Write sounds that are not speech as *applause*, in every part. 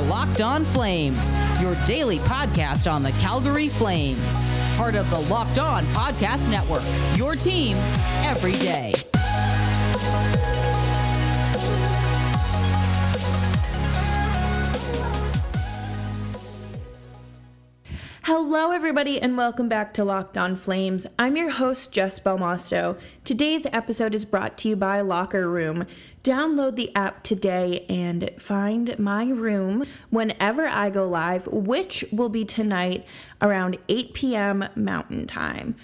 are Locked On Flames, your daily podcast on the Calgary Flames. Part of the Locked On Podcast Network, your team every day. Hello, everybody, and welcome back to Locked On Flames. I'm your host, Jess Belmosto. Today's episode is brought to you by Locker Room. Download the app today and find my room whenever I go live, which will be tonight around 8 p.m. Mountain Time.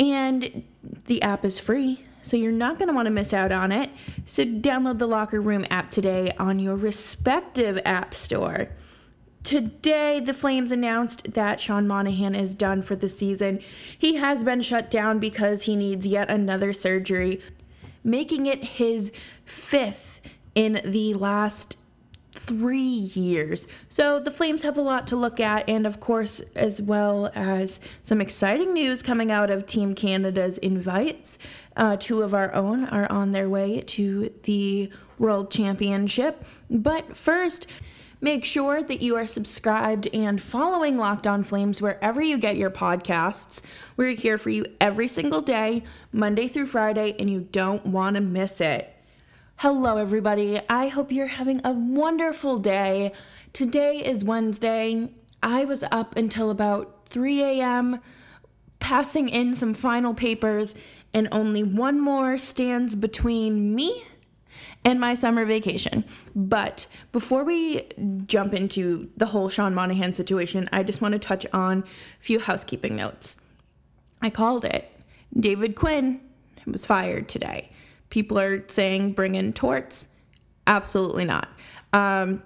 And the app is free, so you're not going to want to miss out on it. So download the Locker Room app today on your respective app store. Today, the Flames announced that Sean Monahan is done for the season. He has been shut down because he needs yet another surgery, making it his fifth in the last three years. So the Flames have a lot to look at, and of course, as well as some exciting news coming out of Team Canada's invites. Uh, two of our own are on their way to the World Championship. But first, Make sure that you are subscribed and following Locked On Flames wherever you get your podcasts. We're here for you every single day, Monday through Friday, and you don't want to miss it. Hello, everybody. I hope you're having a wonderful day. Today is Wednesday. I was up until about 3 a.m. passing in some final papers, and only one more stands between me and my summer vacation. But before we jump into the whole Sean Monahan situation, I just want to touch on a few housekeeping notes. I called it. David Quinn was fired today. People are saying bring in torts. Absolutely not. Um,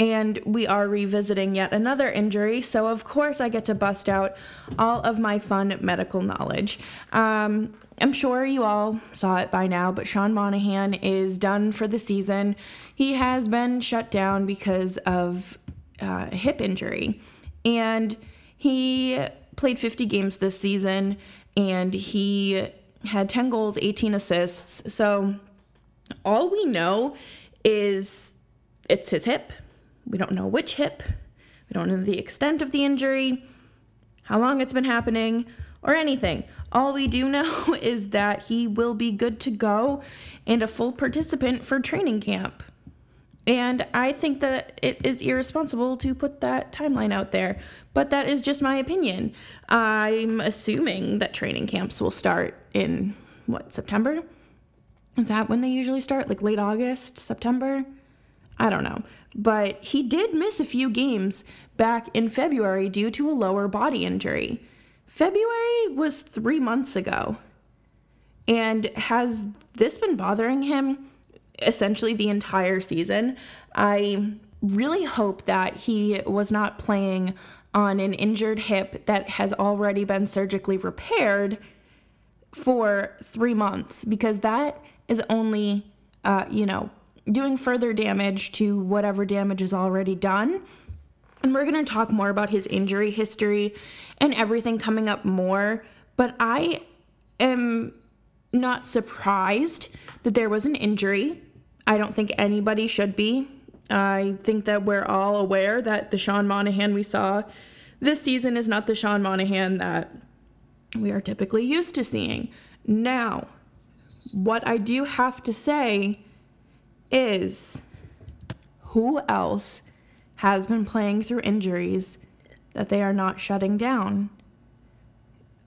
and we are revisiting yet another injury. So, of course, I get to bust out all of my fun medical knowledge. Um, I'm sure you all saw it by now, but Sean Monahan is done for the season. He has been shut down because of uh, hip injury. And he played 50 games this season and he had 10 goals, 18 assists. So, all we know is it's his hip we don't know which hip. We don't know the extent of the injury, how long it's been happening, or anything. All we do *laughs* know is that he will be good to go and a full participant for training camp. And I think that it is irresponsible to put that timeline out there, but that is just my opinion. I'm assuming that training camps will start in what, September? Is that when they usually start? Like late August, September? I don't know. But he did miss a few games back in February due to a lower body injury. February was three months ago. And has this been bothering him essentially the entire season? I really hope that he was not playing on an injured hip that has already been surgically repaired for three months because that is only, uh, you know, doing further damage to whatever damage is already done. And we're going to talk more about his injury history and everything coming up more. But I am not surprised that there was an injury. I don't think anybody should be. I think that we're all aware that the Sean Monahan we saw this season is not the Sean Monahan that we are typically used to seeing. Now, what I do have to say is who else has been playing through injuries that they are not shutting down?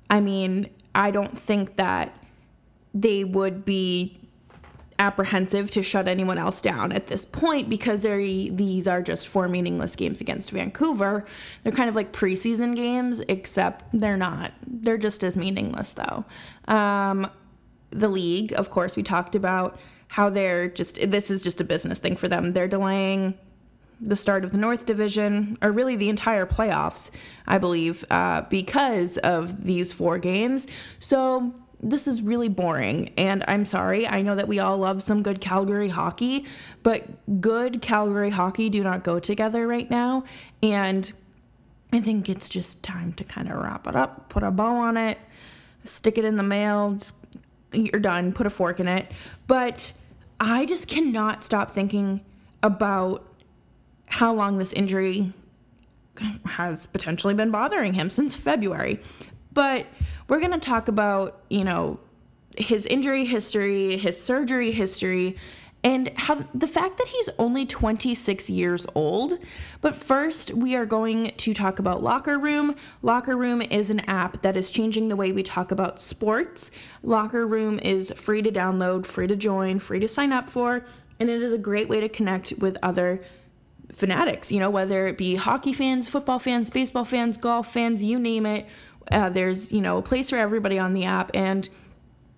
I mean, I don't think that they would be apprehensive to shut anyone else down at this point because they're these are just four meaningless games against Vancouver. They're kind of like preseason games, except they're not. They're just as meaningless though. Um, the league, of course, we talked about how they're just this is just a business thing for them. They're delaying the start of the North Division, or really the entire playoffs, I believe, uh, because of these four games. So this is really boring, and I'm sorry. I know that we all love some good Calgary hockey, but good Calgary hockey do not go together right now, and I think it's just time to kind of wrap it up, put a bow on it, stick it in the mail, just, you're done, put a fork in it. But I just cannot stop thinking about how long this injury has potentially been bothering him since February. But we're going to talk about, you know, his injury history, his surgery history, and how the fact that he's only 26 years old. But first, we are going to talk about Locker Room. Locker Room is an app that is changing the way we talk about sports. Locker Room is free to download, free to join, free to sign up for, and it is a great way to connect with other fanatics, you know, whether it be hockey fans, football fans, baseball fans, golf fans, you name it. Uh, there's, you know, a place for everybody on the app, and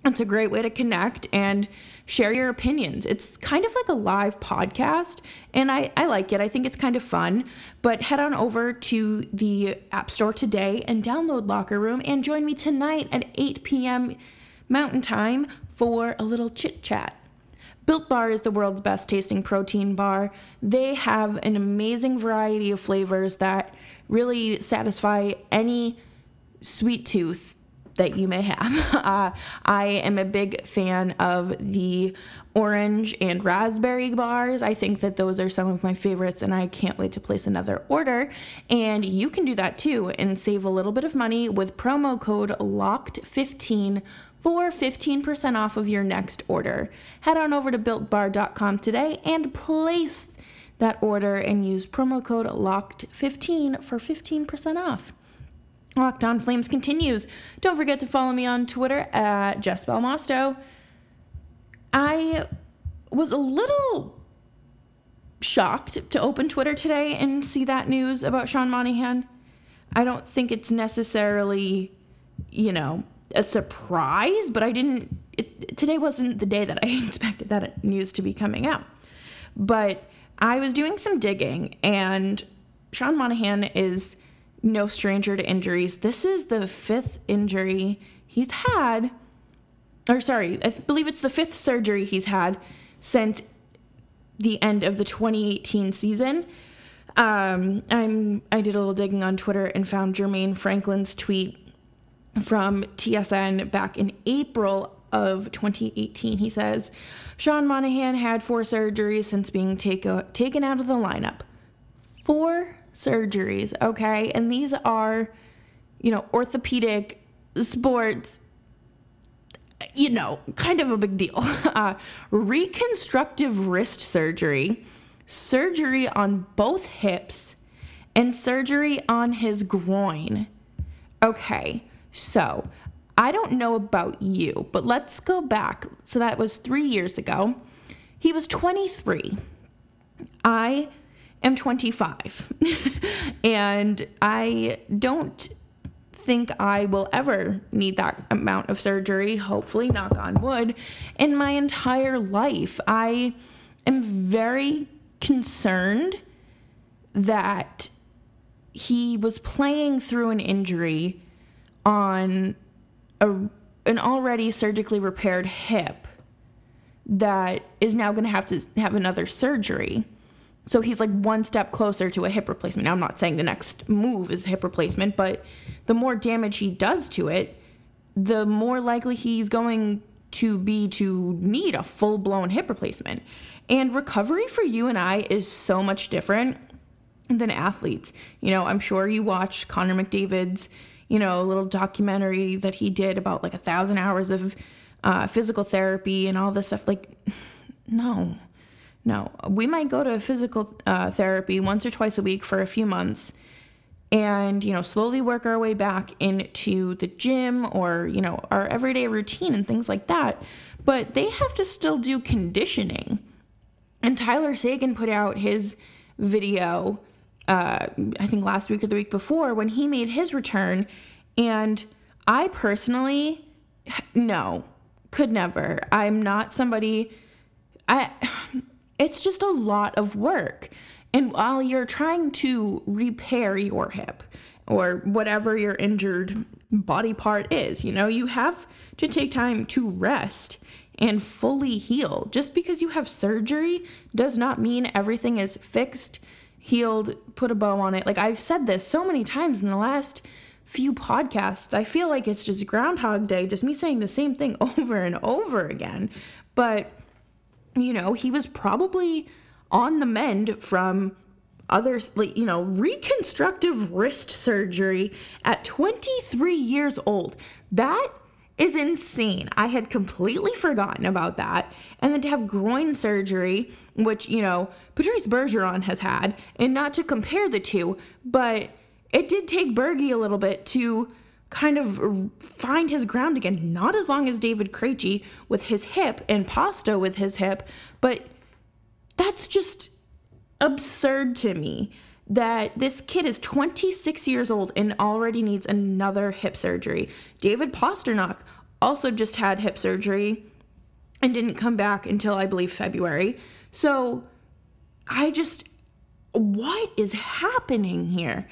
it's a great way to connect and share your opinions. It's kind of like a live podcast, and I, I like it. I think it's kind of fun. But head on over to the App Store today and download Locker Room and join me tonight at 8 p.m. Mountain Time for a little chit chat. Built Bar is the world's best tasting protein bar. They have an amazing variety of flavors that really satisfy any sweet tooth that you may have. *laughs* Uh, I am a big fan of the orange and raspberry bars. I think that those are some of my favorites, and I can't wait to place another order. And you can do that too and save a little bit of money with promo code LOCKED15 for 15% off of your next order. Head on over to builtbar.com today and place that order and use promo code LOCKED15 for 15% off. Locked On Flames continues. Don't forget to follow me on Twitter at Jess Belmosto. I was a little shocked to open Twitter today and see that news about Sean Monahan. I don't think it's necessarily, you know, a surprise, but I didn't. It, today wasn't the day that I *laughs* expected that news to be coming out. But I was doing some digging, and Sean Monahan is no stranger to injuries. This is the fifth injury he's had, or sorry, I believe it's the fifth surgery he's had since the end of the 2018 season. Um, I'm I did a little digging on Twitter and found Jermaine Franklin's tweet from TSN back in April of 2018. He says, Sean Monahan had four surgeries since being take, taken out of the lineup. Four surgeries, okay? And these are, you know, orthopedic sports, you know, kind of a big deal. *laughs* Uh, reconstructive wrist surgery, surgery on both hips, and surgery on his groin. Okay. So, I don't know about you, but let's go back. So, that was three years ago. He was 23. I am 25. and I don't think I will ever need that amount of surgery, hopefully, knock on wood, in my entire life. I am very concerned that he was playing through an injury on a, an already surgically repaired hip that is now going to have to have another surgery. So he's like one step closer to a hip replacement. Now, I'm not saying the next move is hip replacement, but the more damage he does to it, the more likely he's going to be to need a full blown hip replacement. And recovery for you and I is so much different than athletes. You know, I'm sure you watch Connor McDavid's you know, little documentary that he did about like a thousand hours of uh, physical therapy and all this stuff. Like, *laughs* no, no. We might go to physical uh, therapy once or twice a week for a few months and, you know, slowly work our way back into the gym or, you know, our everyday routine and things like that. But they have to still do conditioning. And Tyler Seguin put out his video uh, I think last week or the week before when he made his return. And I personally, no, could never. I'm not somebody, I, it's just a lot of work. And while you're trying to repair your hip or whatever your injured body part is, you know, you have to take time to rest and fully heal. Just because you have surgery does not mean everything is fixed healed, put a bow on it. Like I've said this so many times in the last few podcasts. I feel like it's just Groundhog Day, just me saying the same thing *laughs* over and over again. But, you know, he was probably on the mend from other, like you know reconstructive wrist surgery at 23 years old. That is insane. I had completely forgotten about that. And then to have groin surgery which you know patrice bergeron has had and not to compare the two but it did take bergie a little bit to kind of find his ground again not as long as david Krejci with his hip and pasta with his hip but that's just absurd to me that this kid is 26 years old and already needs another hip surgery. David Pastrnak also just had hip surgery and didn't come back until I believe February. So I just, what is happening here?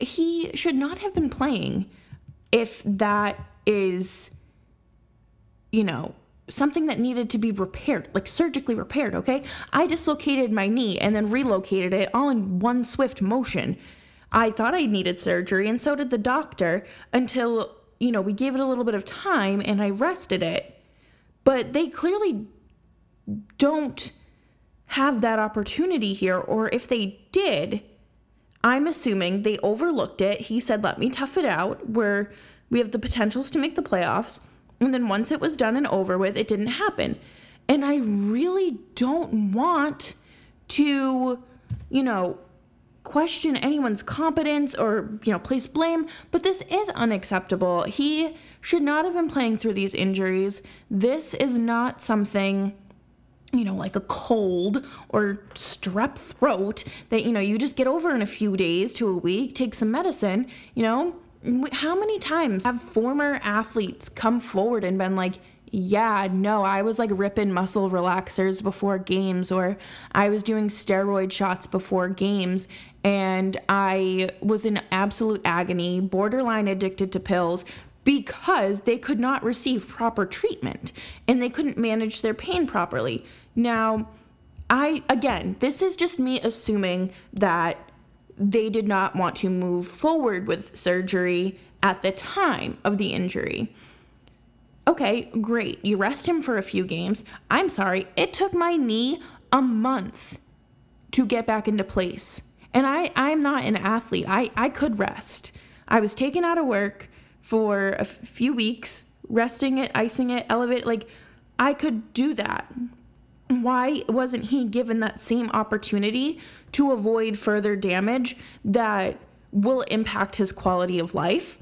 He should not have been playing if that is, you know, something that needed to be repaired, like surgically repaired, okay? I dislocated my knee and then relocated it all in one swift motion. I thought I needed surgery, and so did the doctor until, you know, we gave it a little bit of time and I rested it. But they clearly don't have that opportunity here, or if they did, I'm assuming they overlooked it. He said, let me tough it out, where we have the potentials to make the playoffs. And then once it was done and over with, it didn't happen. And I really don't want to, you know, question anyone's competence or, you know, place blame, but this is unacceptable. He should not have been playing through these injuries. This is not something you know, like a cold or strep throat that, you know, you just get over in a few days to a week, take some medicine, you know, how many times have former athletes come forward and been like, yeah, no, I was like ripping muscle relaxers before games, or I was doing steroid shots before games, and I was in absolute agony, borderline addicted to pills because they could not receive proper treatment and they couldn't manage their pain properly. Now, I, again, this is just me assuming that they did not want to move forward with surgery at the time of the injury. Okay, great. You rest him for a few games. I'm sorry, it took my knee a month to get back into place. And I, I'm not an athlete. I, I could rest. I was taken out of work for a few weeks, resting it, icing it, elevate. Like, I could do that why wasn't he given that same opportunity to avoid further damage that will impact his quality of life?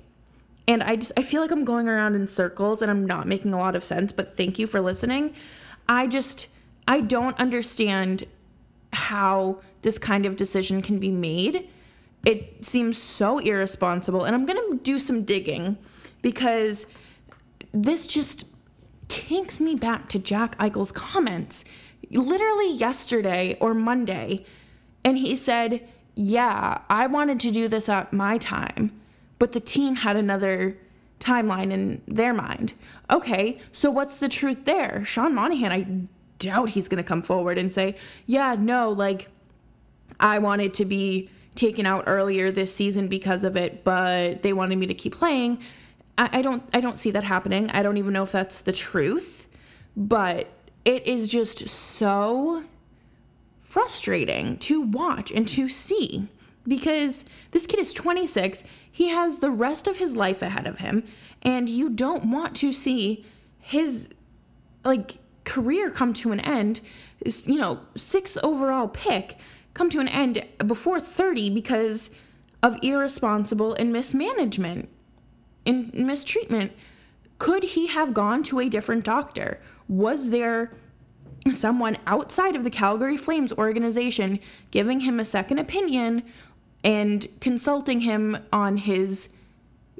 And I just I feel like I'm going around in circles and I'm not making a lot of sense, but thank you for listening. I just I don't understand how this kind of decision can be made. It seems so irresponsible and I'm going to do some digging because this just takes me back to Jack Eichel's comments literally yesterday or Monday. And he said, Yeah, I wanted to do this at my time, but the team had another timeline in their mind. Okay, so what's the truth there? Sean Monahan, I doubt he's going to come forward and say, Yeah, no, like, I wanted to be taken out earlier this season because of it, but they wanted me to keep playing. I, I don't I don't see that happening. I don't even know if that's the truth. But it is just so frustrating to watch and to see because this kid is 26. He has the rest of his life ahead of him, and you don't want to see his like career come to an end. You know, sixth overall pick come to an end before 30 because of irresponsible and mismanagement and mistreatment. Could he have gone to a different doctor? Was there someone outside of the Calgary Flames organization giving him a second opinion and consulting him on his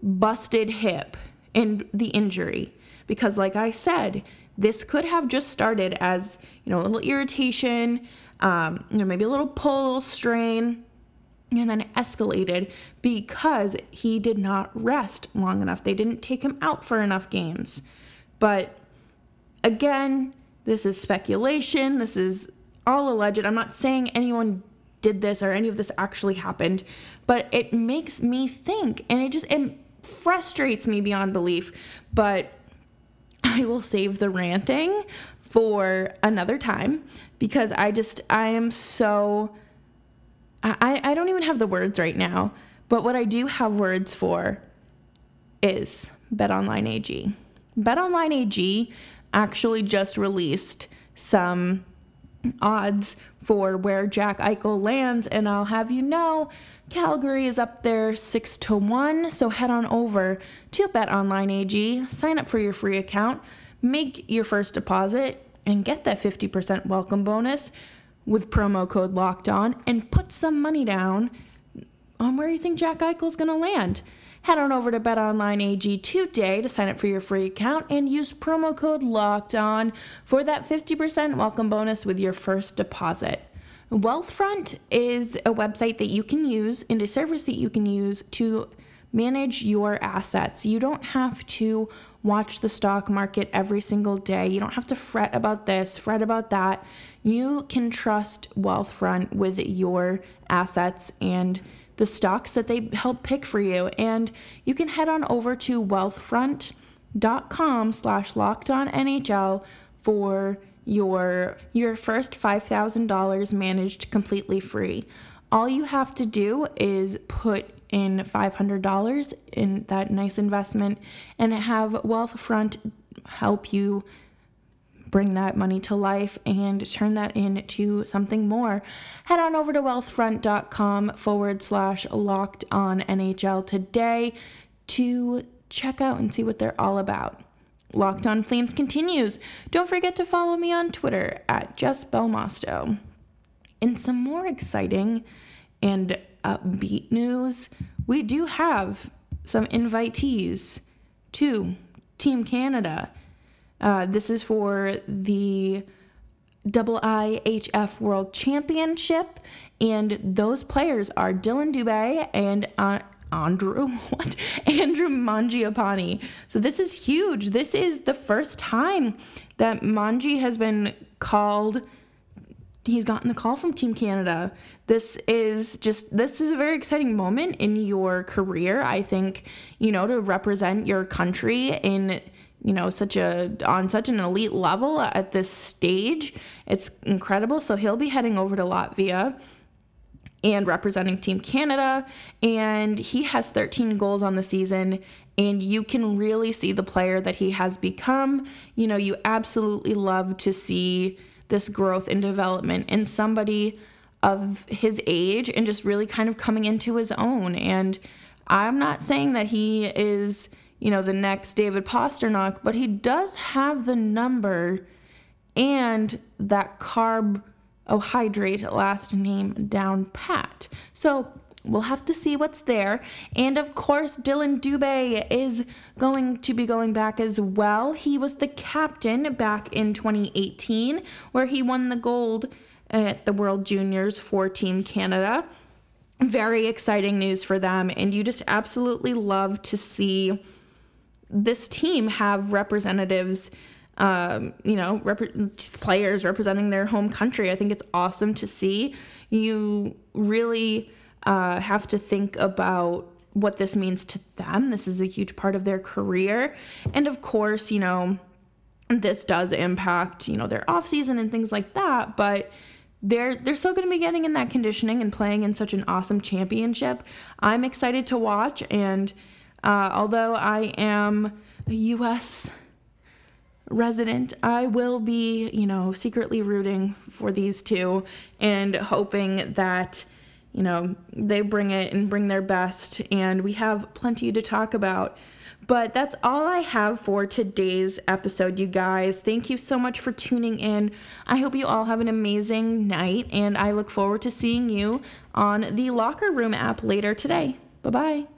busted hip and the injury? Because, like I said, this could have just started as you know a little irritation, um, you know maybe a little pull, strain, and then escalated because he did not rest long enough. They didn't take him out for enough games. But again, this is speculation. This is all alleged. I'm not saying anyone did this or any of this actually happened, but it makes me think and it just it frustrates me beyond belief. But *laughs* I will save the ranting for another time because I just I am so I, I don't even have the words right now, but what I do have words for is BetOnline AG. BetOnline AG actually just released some odds for where Jack Eichel lands, and I'll have you know Calgary is up there 6 to 1, so head on over to BetOnline AG, sign up for your free account, make your first deposit, and get that 50% welcome bonus with promo code locked on and put some money down on where you think Jack Eichel is going to land. Head on over to BetOnlineAG today to sign up for your free account and use promo code locked on for that 50% welcome bonus with your first deposit. Wealthfront is a website that you can use and a service that you can use to manage your assets. You don't have to watch the stock market every single day. You don't have to fret about this, fret about that. You can trust Wealthfront with your assets and the stocks that they help pick for you. And you can head on over to wealthfront.com slash locked on NHL for your your first $5,000 managed completely free. All you have to do is put in $500 in that nice investment and have Wealthfront help you bring that money to life and turn that into something more. Head on over to wealthfront.com forward slash locked on NHL today to check out and see what they're all about. Locked on Flames continues. Don't forget to follow me on Twitter at Jess Belmosto. In some more exciting and upbeat news, we do have some invitees to Team Canada. Uh, this is for the IIHF World Championship, and those players are Dylan Dubé and uh, Andrew *laughs* what Andrew Mangiapane. So this is huge. This is the first time that Mangi has been called he's gotten the call from Team Canada. This is just this is a very exciting moment in your career. I think, you know, to represent your country in you know such a on such an elite level at this stage it's incredible so he'll be heading over to latvia and representing Team Canada. And he has 13 goals on the season. And you can really see the player that he has become. You know, you absolutely love to see this growth and development in somebody of his age and just really kind of coming into his own. And I'm not saying that he is, you know, the next David Pastrnak, but he does have the number and that carb oh, hydrate last name down pat. So we'll have to see what's there. And of course, Dylan Dubé is going to be going back as well. He was the captain back in 2018, where he won the gold at the World Juniors for Team Canada. Very exciting news for them. And you just absolutely love to see this team have representatives um, you know, rep- players representing their home country. I think it's awesome to see. You really uh, have to think about what this means to them. This is a huge part of their career. And of course, you know, this does impact, you know, their off season and things like that, but they're they're still going to be getting in that conditioning and playing in such an awesome championship. I'm excited to watch and uh, although I am a US resident, I will be, you know, secretly rooting for these two and hoping that, you know, they bring it and bring their best. And we have plenty to talk about. But that's all I have for today's episode, you guys. Thank you so much for tuning in. I hope you all have an amazing night, and I look forward to seeing you on the Locker Room app later today. Bye bye.